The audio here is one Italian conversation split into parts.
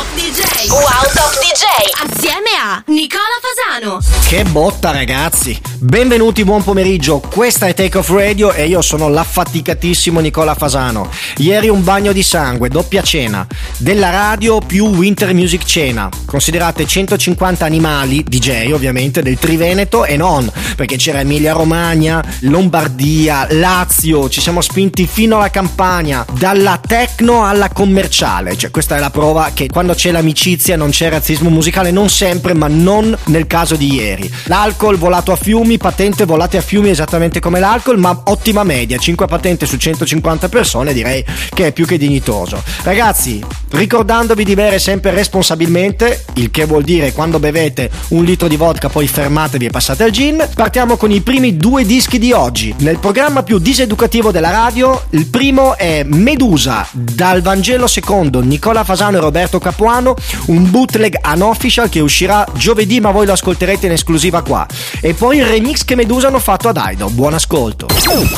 Wow Top DJ. Assieme a Nicola Fasano. Che botta ragazzi. Benvenuti, buon pomeriggio. Questa è Take Off Radio e io sono l'affaticatissimo Nicola Fasano. Ieri un bagno di sangue, doppia cena. Della radio più Winter Music Cena. Considerate 150 animali, DJ ovviamente, del Triveneto e non, perché c'era Emilia Romagna, Lombardia, Lazio, ci siamo spinti fino alla Campania, dalla techno alla commerciale. Cioè, questa è la prova che quando c'è l'amicizia non c'è razzismo musicale, non sempre, ma non nel caso di ieri. L'alcol volato a fiumi patente volate a fiumi esattamente come l'alcol, ma ottima media, 5 patente su 150 persone direi che è più che dignitoso. Ragazzi, ricordandovi di bere sempre responsabilmente, il che vuol dire quando bevete un litro di vodka poi fermatevi e passate al gin, partiamo con i primi due dischi di oggi. Nel programma più diseducativo della radio, il primo è Medusa, dal Vangelo secondo Nicola Fasano e Roberto Capuano, un bootleg unofficial che uscirà giovedì ma voi lo ascolterete in esclusiva qua. E poi il remix che Medusa hanno fatto ad Aido. Buon ascolto.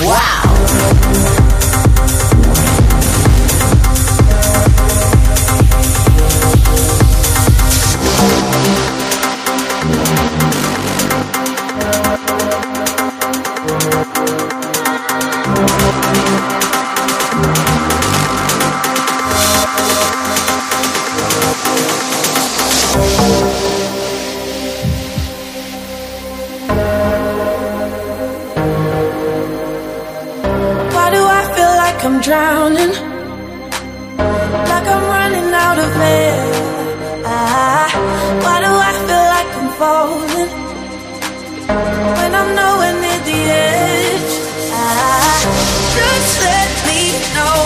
Wow! Drowning, like I'm running out of air. Ah, why do I feel like I'm falling when I'm nowhere near the edge? Ah, just let me know.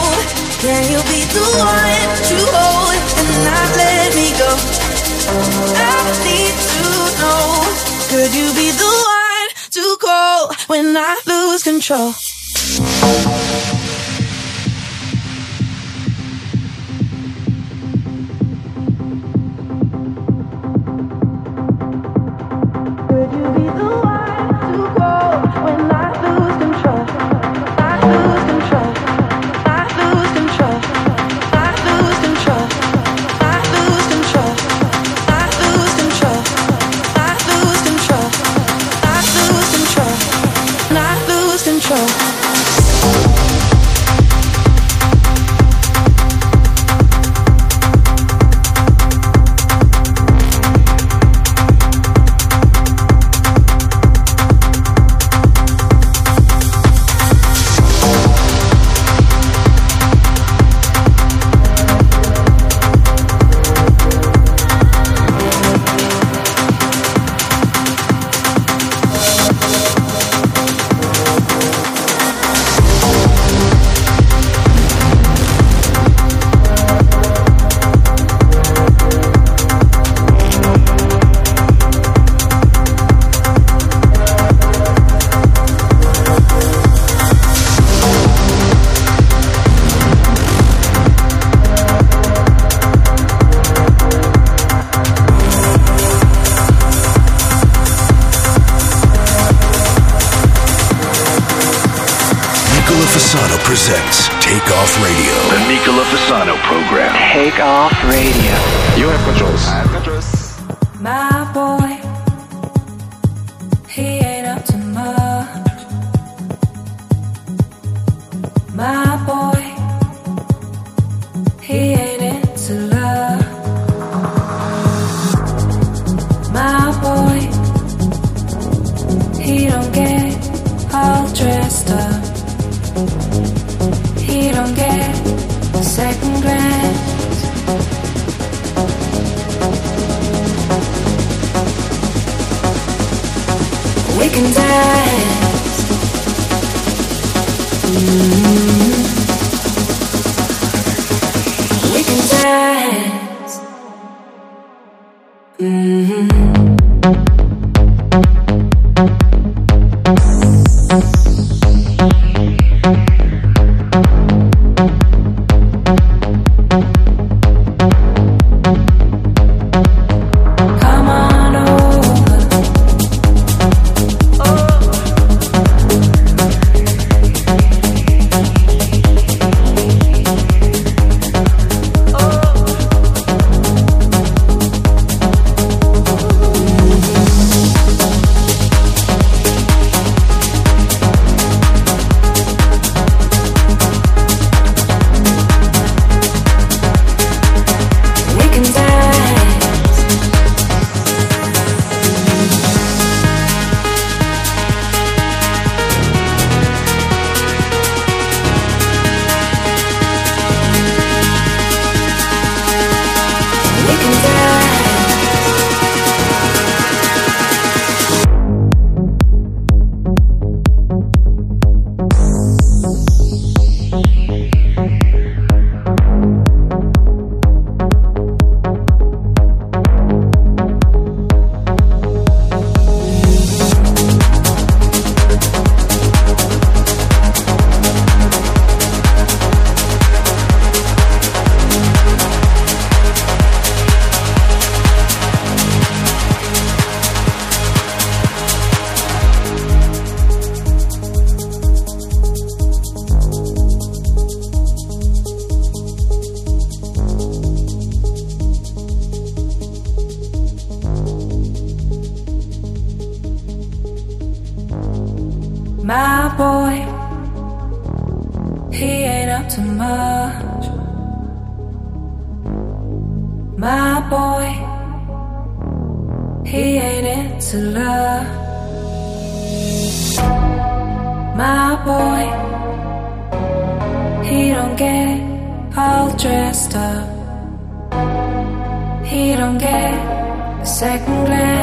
Can you be the one to hold and not let me go? I need to know. Could you be the one to call when I lose control? Into love. My boy, he don't get all dressed up. He don't get a second glance.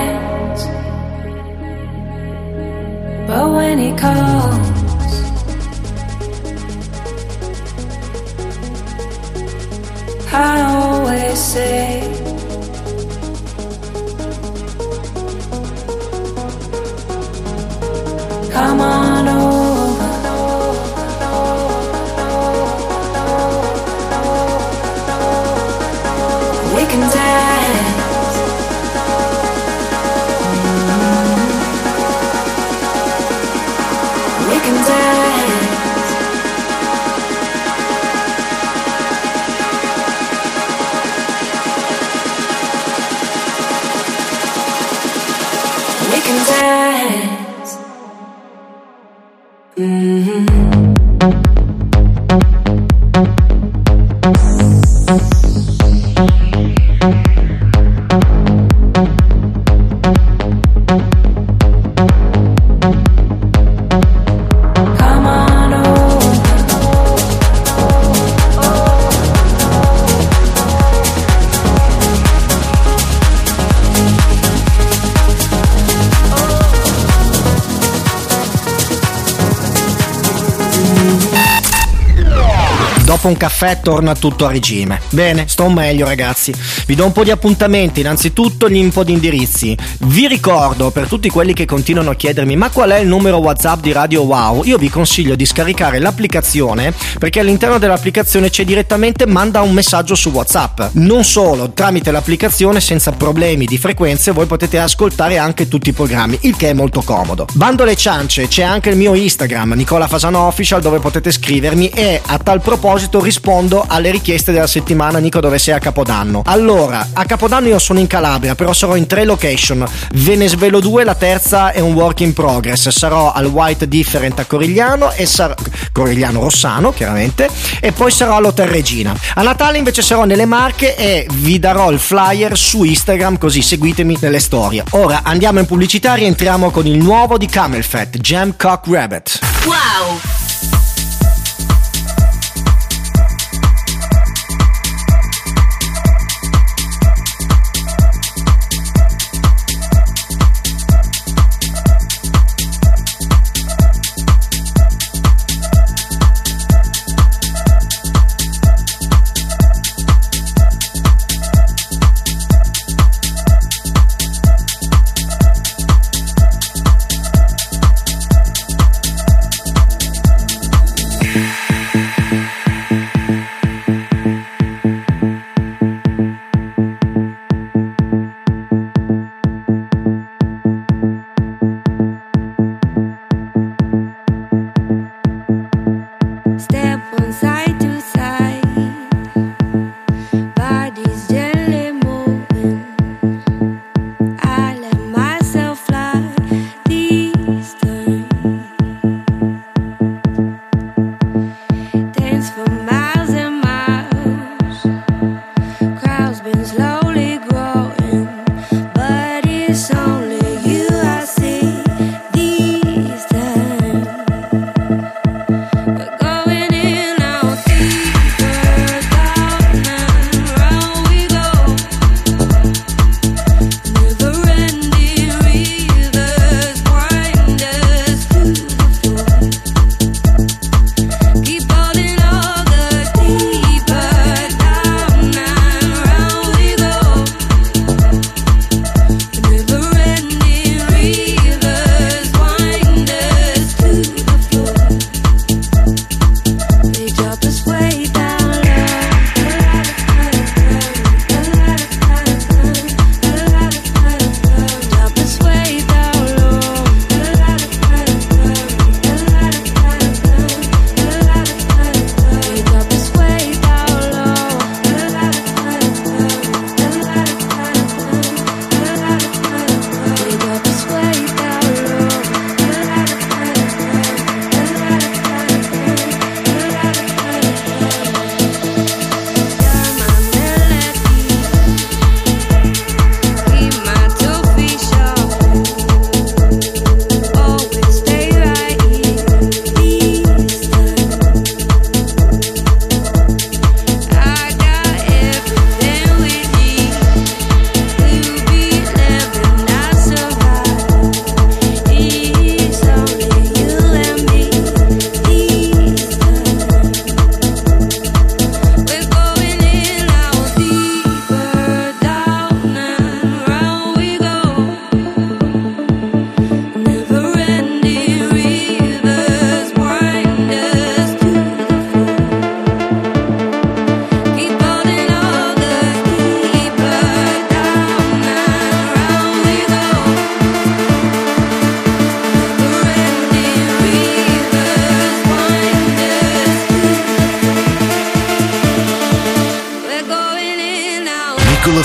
Dopo un caffè torna tutto a regime. Bene, sto meglio ragazzi. Vi do un po' di appuntamenti, innanzitutto gli un di indirizzi. Vi ricordo per tutti quelli che continuano a chiedermi ma qual è il numero WhatsApp di Radio Wow? Io vi consiglio di scaricare l'applicazione perché all'interno dell'applicazione c'è direttamente manda un messaggio su WhatsApp. Non solo, tramite l'applicazione senza problemi di frequenze voi potete ascoltare anche tutti i programmi, il che è molto comodo. Bando le ciance, c'è anche il mio Instagram Nicola Fasano Official dove potete scrivermi e a tal proposito rispondo alle richieste della settimana Nico dove sei a Capodanno. Allora, a Capodanno io sono in Calabria, però sarò in tre location. Ve ne svelo due, la terza è un work in progress. Sarò al White Different a Corigliano e sarò Corigliano Rossano, chiaramente, e poi sarò all'Hotel Regina. A Natale invece sarò nelle Marche e vi darò il flyer su Instagram, così seguitemi nelle storie. Ora andiamo in pubblicità, rientriamo con il nuovo di Camel Fat, Jam Cock Rabbit. Wow!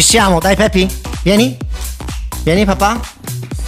Ci siamo, dai Pepi, vieni. Vieni papà.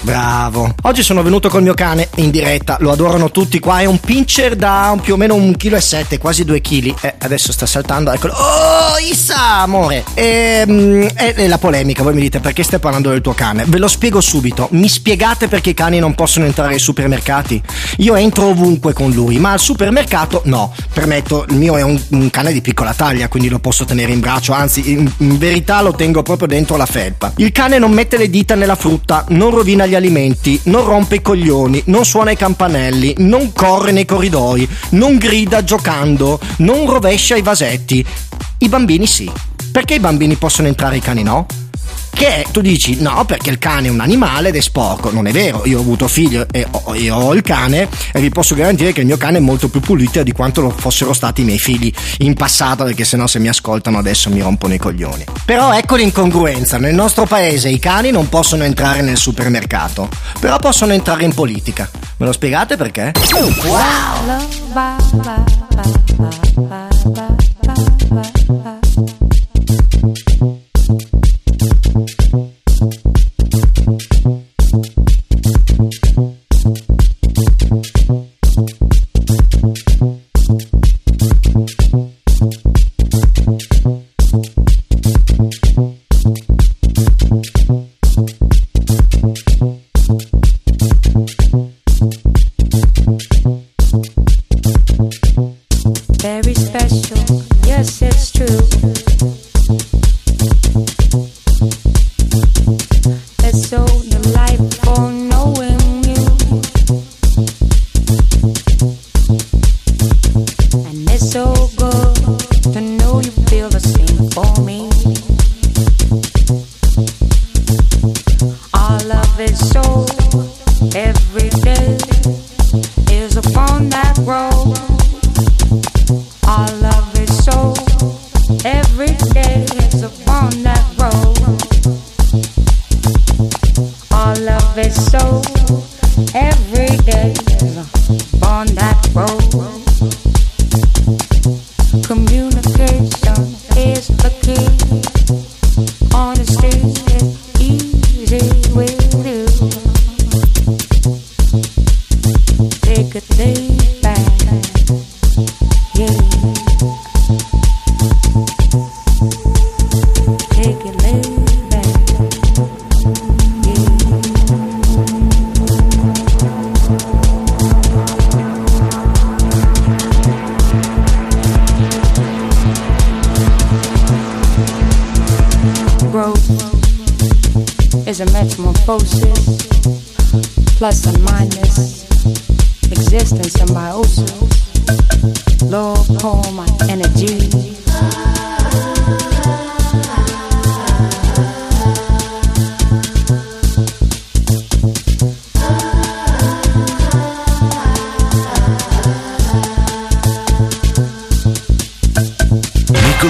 Bravo. Oggi sono venuto col mio cane in diretta, lo adorano tutti qua, è un pincher da più o meno un chilo e sette, quasi due chili. Eh, adesso sta saltando, eccolo. Oh, Issa, amore. E, mm, e la polemica, voi mi dite perché stai parlando del tuo cane? Ve lo spiego subito. Mi spiegate perché i cani non possono entrare ai supermercati? Io entro ovunque con lui, ma al supermercato no. Permetto, il mio è un, un cane di piccola taglia, quindi lo posso tenere in braccio, anzi, in, in verità lo tengo proprio dentro la felpa. Il cane non mette le dita nella frutta, non rovina gli alimenti, non rompe i coglioni, non suona i campanelli, non corre nei corridoi, non grida giocando, non rovescia i vasetti. I bambini sì. Perché i bambini possono entrare e i cani no? Che tu dici no perché il cane è un animale ed è sporco. Non è vero, io ho avuto figlio e ho, io ho il cane e vi posso garantire che il mio cane è molto più pulito di quanto lo fossero stati i miei figli in passato perché sennò se mi ascoltano adesso mi rompono i coglioni. Però ecco l'incongruenza, nel nostro paese i cani non possono entrare nel supermercato, però possono entrare in politica. Me lo spiegate perché? Very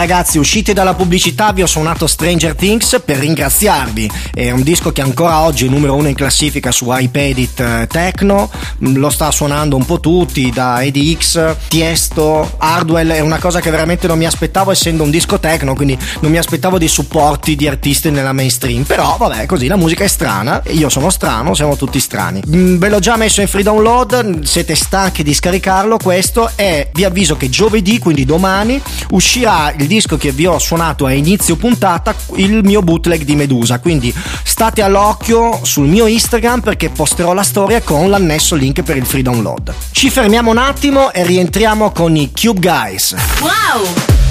Ragazzi, usciti dalla pubblicità vi ho suonato Stranger Things per ringraziarvi. È un disco che ancora oggi è numero uno in classifica su iPadit eh, Techno, mm, lo sta suonando un po' tutti, da EDX, Tiesto, Hardwell, è una cosa che veramente non mi aspettavo essendo un disco techno, quindi non mi aspettavo dei supporti di artisti nella mainstream, però vabbè, così la musica è strana, io sono strano, siamo tutti strani. Mm, ve l'ho già messo in free download, siete stanchi di scaricarlo questo e vi avviso che giovedì, quindi domani, uscirà il disco che vi ho suonato a inizio puntata, il mio bootleg di Medusa, quindi state all'occhio sul mio Instagram perché posterò la storia con l'annesso link per il free download. Ci fermiamo un attimo e rientriamo con i Cube Guys. Wow!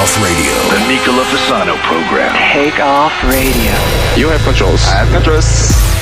Off Radio. The Nicola Fasano program. Take Off Radio. You have controls. I have controls.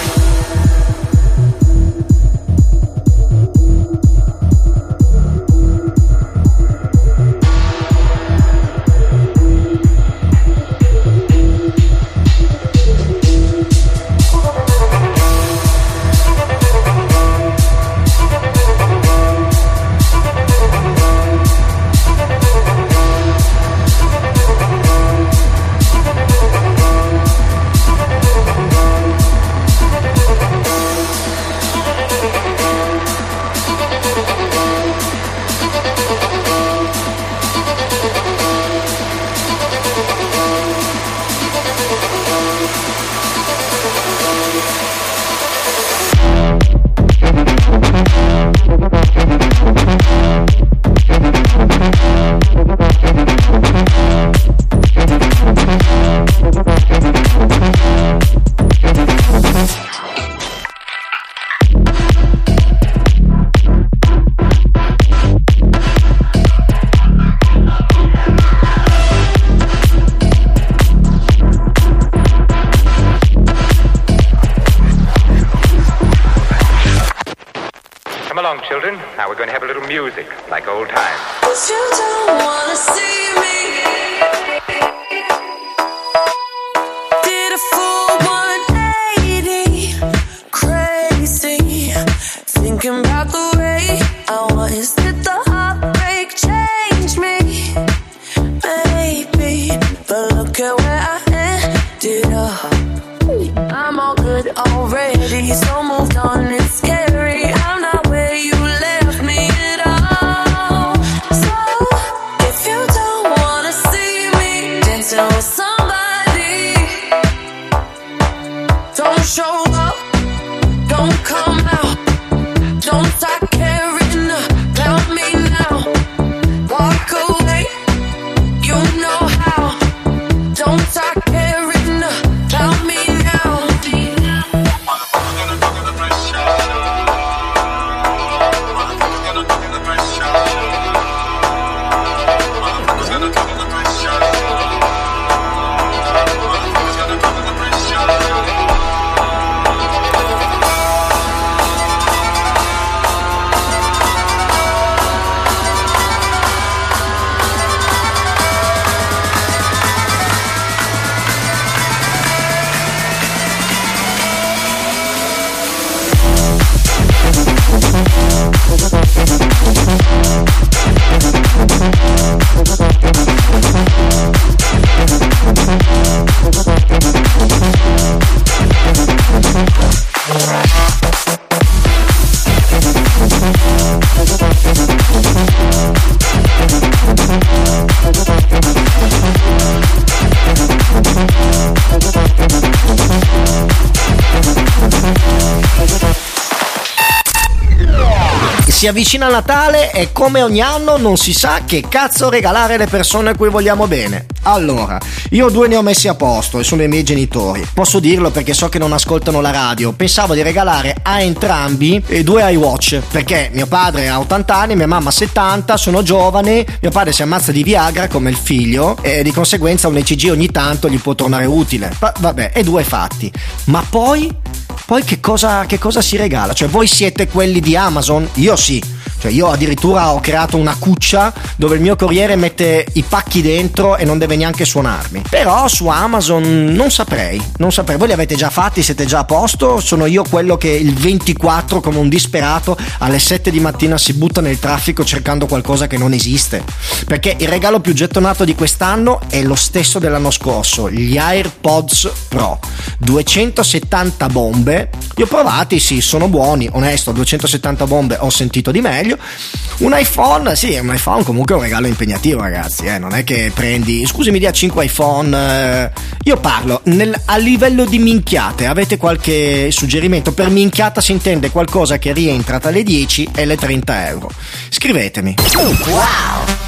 Si avvicina Natale e come ogni anno non si sa che cazzo regalare alle persone a cui vogliamo bene. Allora, io due ne ho messi a posto e sono i miei genitori. Posso dirlo perché so che non ascoltano la radio. Pensavo di regalare a entrambi due iWatch perché mio padre ha 80 anni, mia mamma 70, sono giovane, mio padre si ammazza di Viagra come il figlio e di conseguenza un ECG ogni tanto gli può tornare utile. Va- vabbè, e due fatti. Ma poi poi che cosa, che cosa si regala? Cioè, voi siete quelli di Amazon? Io sì. Cioè, io addirittura ho creato una cuccia dove il mio corriere mette i pacchi dentro e non deve neanche suonarmi. Però su Amazon non saprei. Non saprei. Voi li avete già fatti? Siete già a posto? Sono io quello che il 24, come un disperato, alle 7 di mattina si butta nel traffico cercando qualcosa che non esiste. Perché il regalo più gettonato di quest'anno è lo stesso dell'anno scorso: gli AirPods Pro. 270 bombe. Li ho provati, sì, sono buoni. Onesto, 270 bombe ho sentito di meglio. Un iPhone, sì, un iPhone comunque è un regalo impegnativo, ragazzi. Eh? Non è che prendi, scusi, mi dia 5 iPhone. eh. Io parlo nel- a livello di minchiate. Avete qualche suggerimento? Per minchiata si intende qualcosa che rientra tra le 10 e le 30 euro. Scrivetemi. Nicola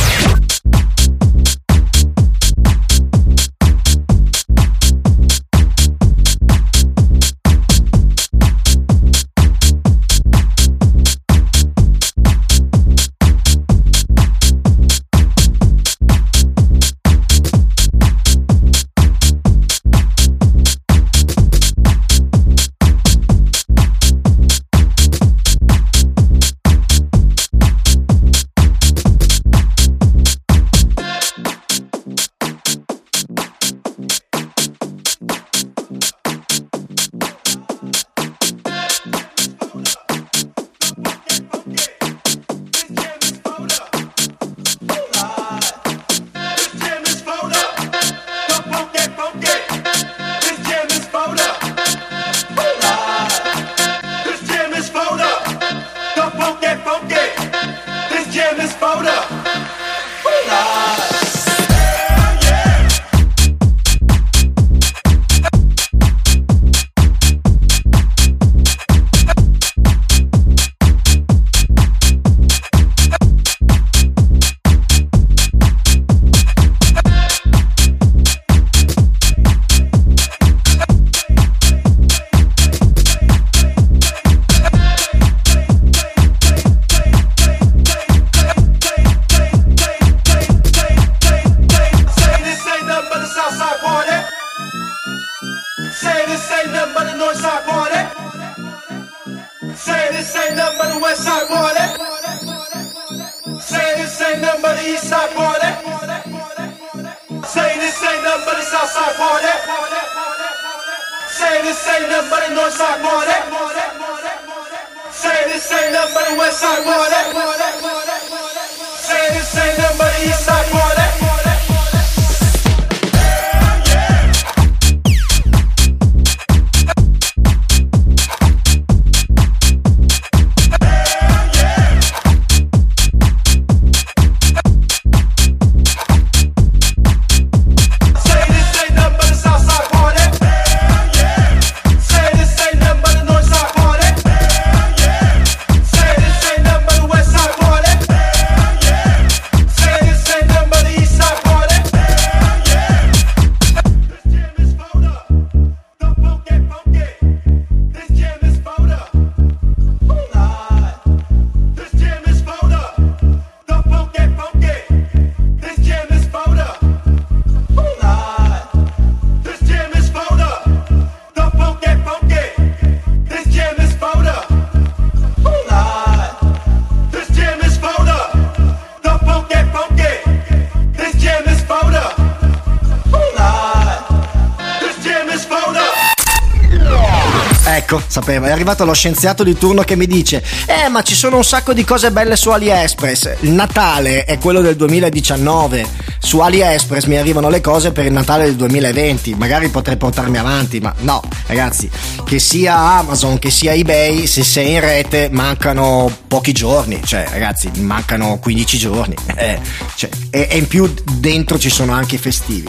Sapeva. È arrivato lo scienziato di turno che mi dice: Eh, ma ci sono un sacco di cose belle su AliExpress. Il Natale è quello del 2019. Su AliExpress mi arrivano le cose per il Natale del 2020. Magari potrei portarmi avanti, ma no, ragazzi, che sia Amazon, che sia eBay, se sei in rete mancano pochi giorni. Cioè, ragazzi, mancano 15 giorni. Eh, cioè, e, e in più dentro ci sono anche i festivi.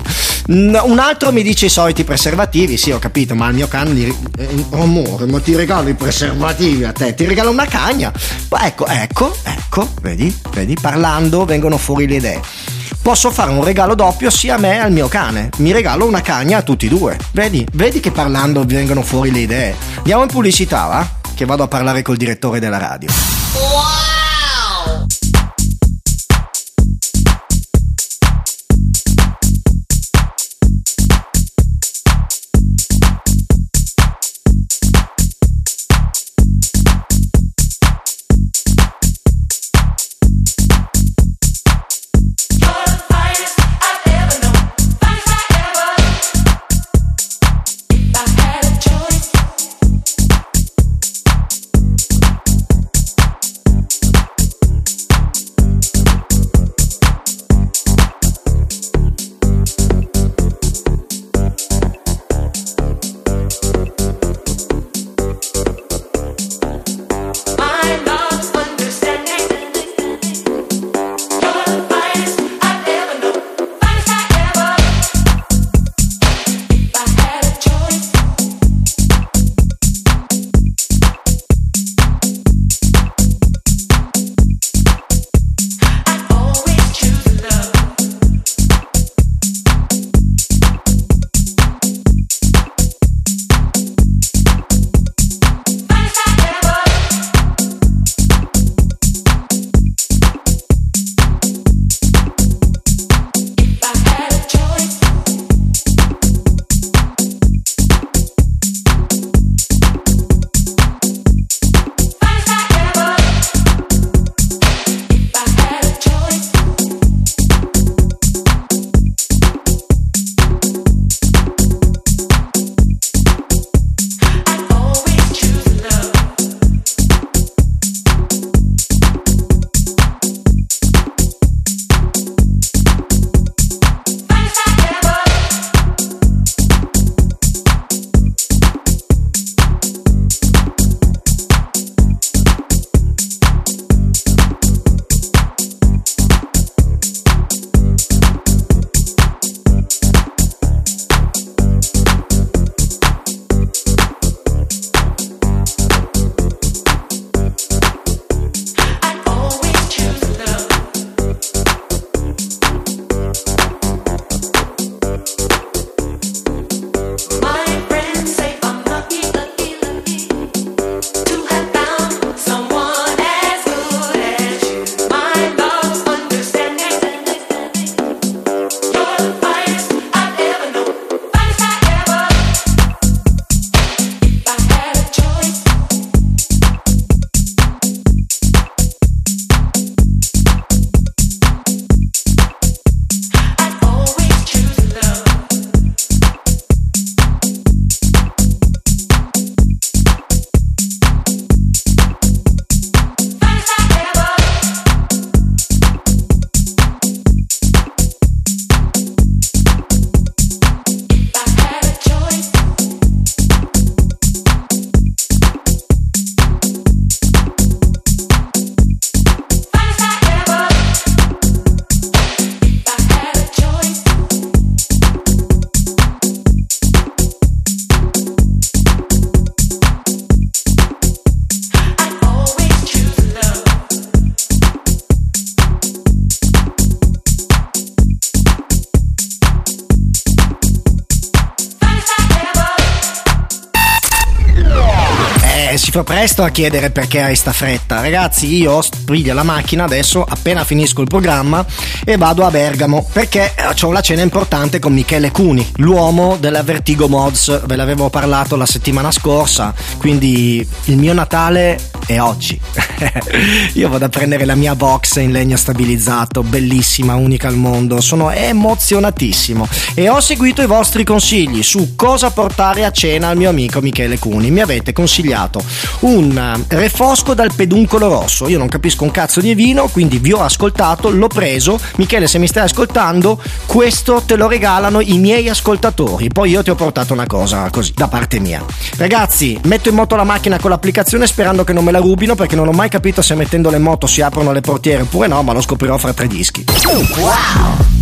Un altro mi dice i soliti preservativi. Sì, ho capito, ma al mio cane li. Eh, amore, ma ti regalo i preservativi a te, ti regalo una cagna. Ecco, ecco, ecco, vedi, vedi, parlando vengono fuori le idee. Posso fare un regalo doppio sia a me che al mio cane. Mi regalo una cagna a tutti e due. Vedi, vedi che parlando vengono fuori le idee. Andiamo in pubblicità, va? Che vado a parlare col direttore della radio. Fa presto a chiedere perché hai sta fretta. Ragazzi, io piglio la macchina adesso, appena finisco il programma, e vado a Bergamo perché eh, ho la cena importante con Michele Cuni, l'uomo della Vertigo Mods. Ve l'avevo parlato la settimana scorsa, quindi il mio Natale è oggi. io vado a prendere la mia box in legno stabilizzato, bellissima, unica al mondo. Sono emozionatissimo e ho seguito i vostri consigli su cosa portare a cena al mio amico Michele Cuni. Mi avete consigliato un refosco dal peduncolo rosso. Io non capisco un cazzo di vino, quindi vi ho ascoltato, l'ho preso. Michele, se mi stai ascoltando, questo te lo regalano i miei ascoltatori. Poi io ti ho portato una cosa così da parte mia. Ragazzi, metto in moto la macchina con l'applicazione sperando che non me la rubino perché non ho mai capito se mettendole in moto si aprono le portiere oppure no, ma lo scoprirò fra tre dischi. Wow!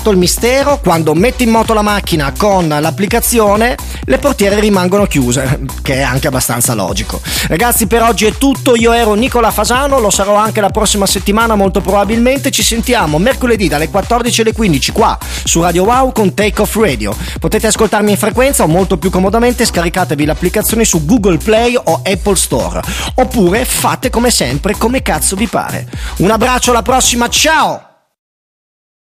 Svelato il mistero, quando metti in moto la macchina con l'applicazione, le portiere rimangono chiuse, che è anche abbastanza logico. Ragazzi, per oggi è tutto. Io ero Nicola Fasano, lo sarò anche la prossima settimana, molto probabilmente. Ci sentiamo mercoledì dalle 14 alle 15 qua su Radio Wow con Take Off Radio. Potete ascoltarmi in frequenza o molto più comodamente scaricatevi l'applicazione su Google Play o Apple Store. Oppure fate come sempre, come cazzo vi pare. Un abbraccio alla prossima, ciao!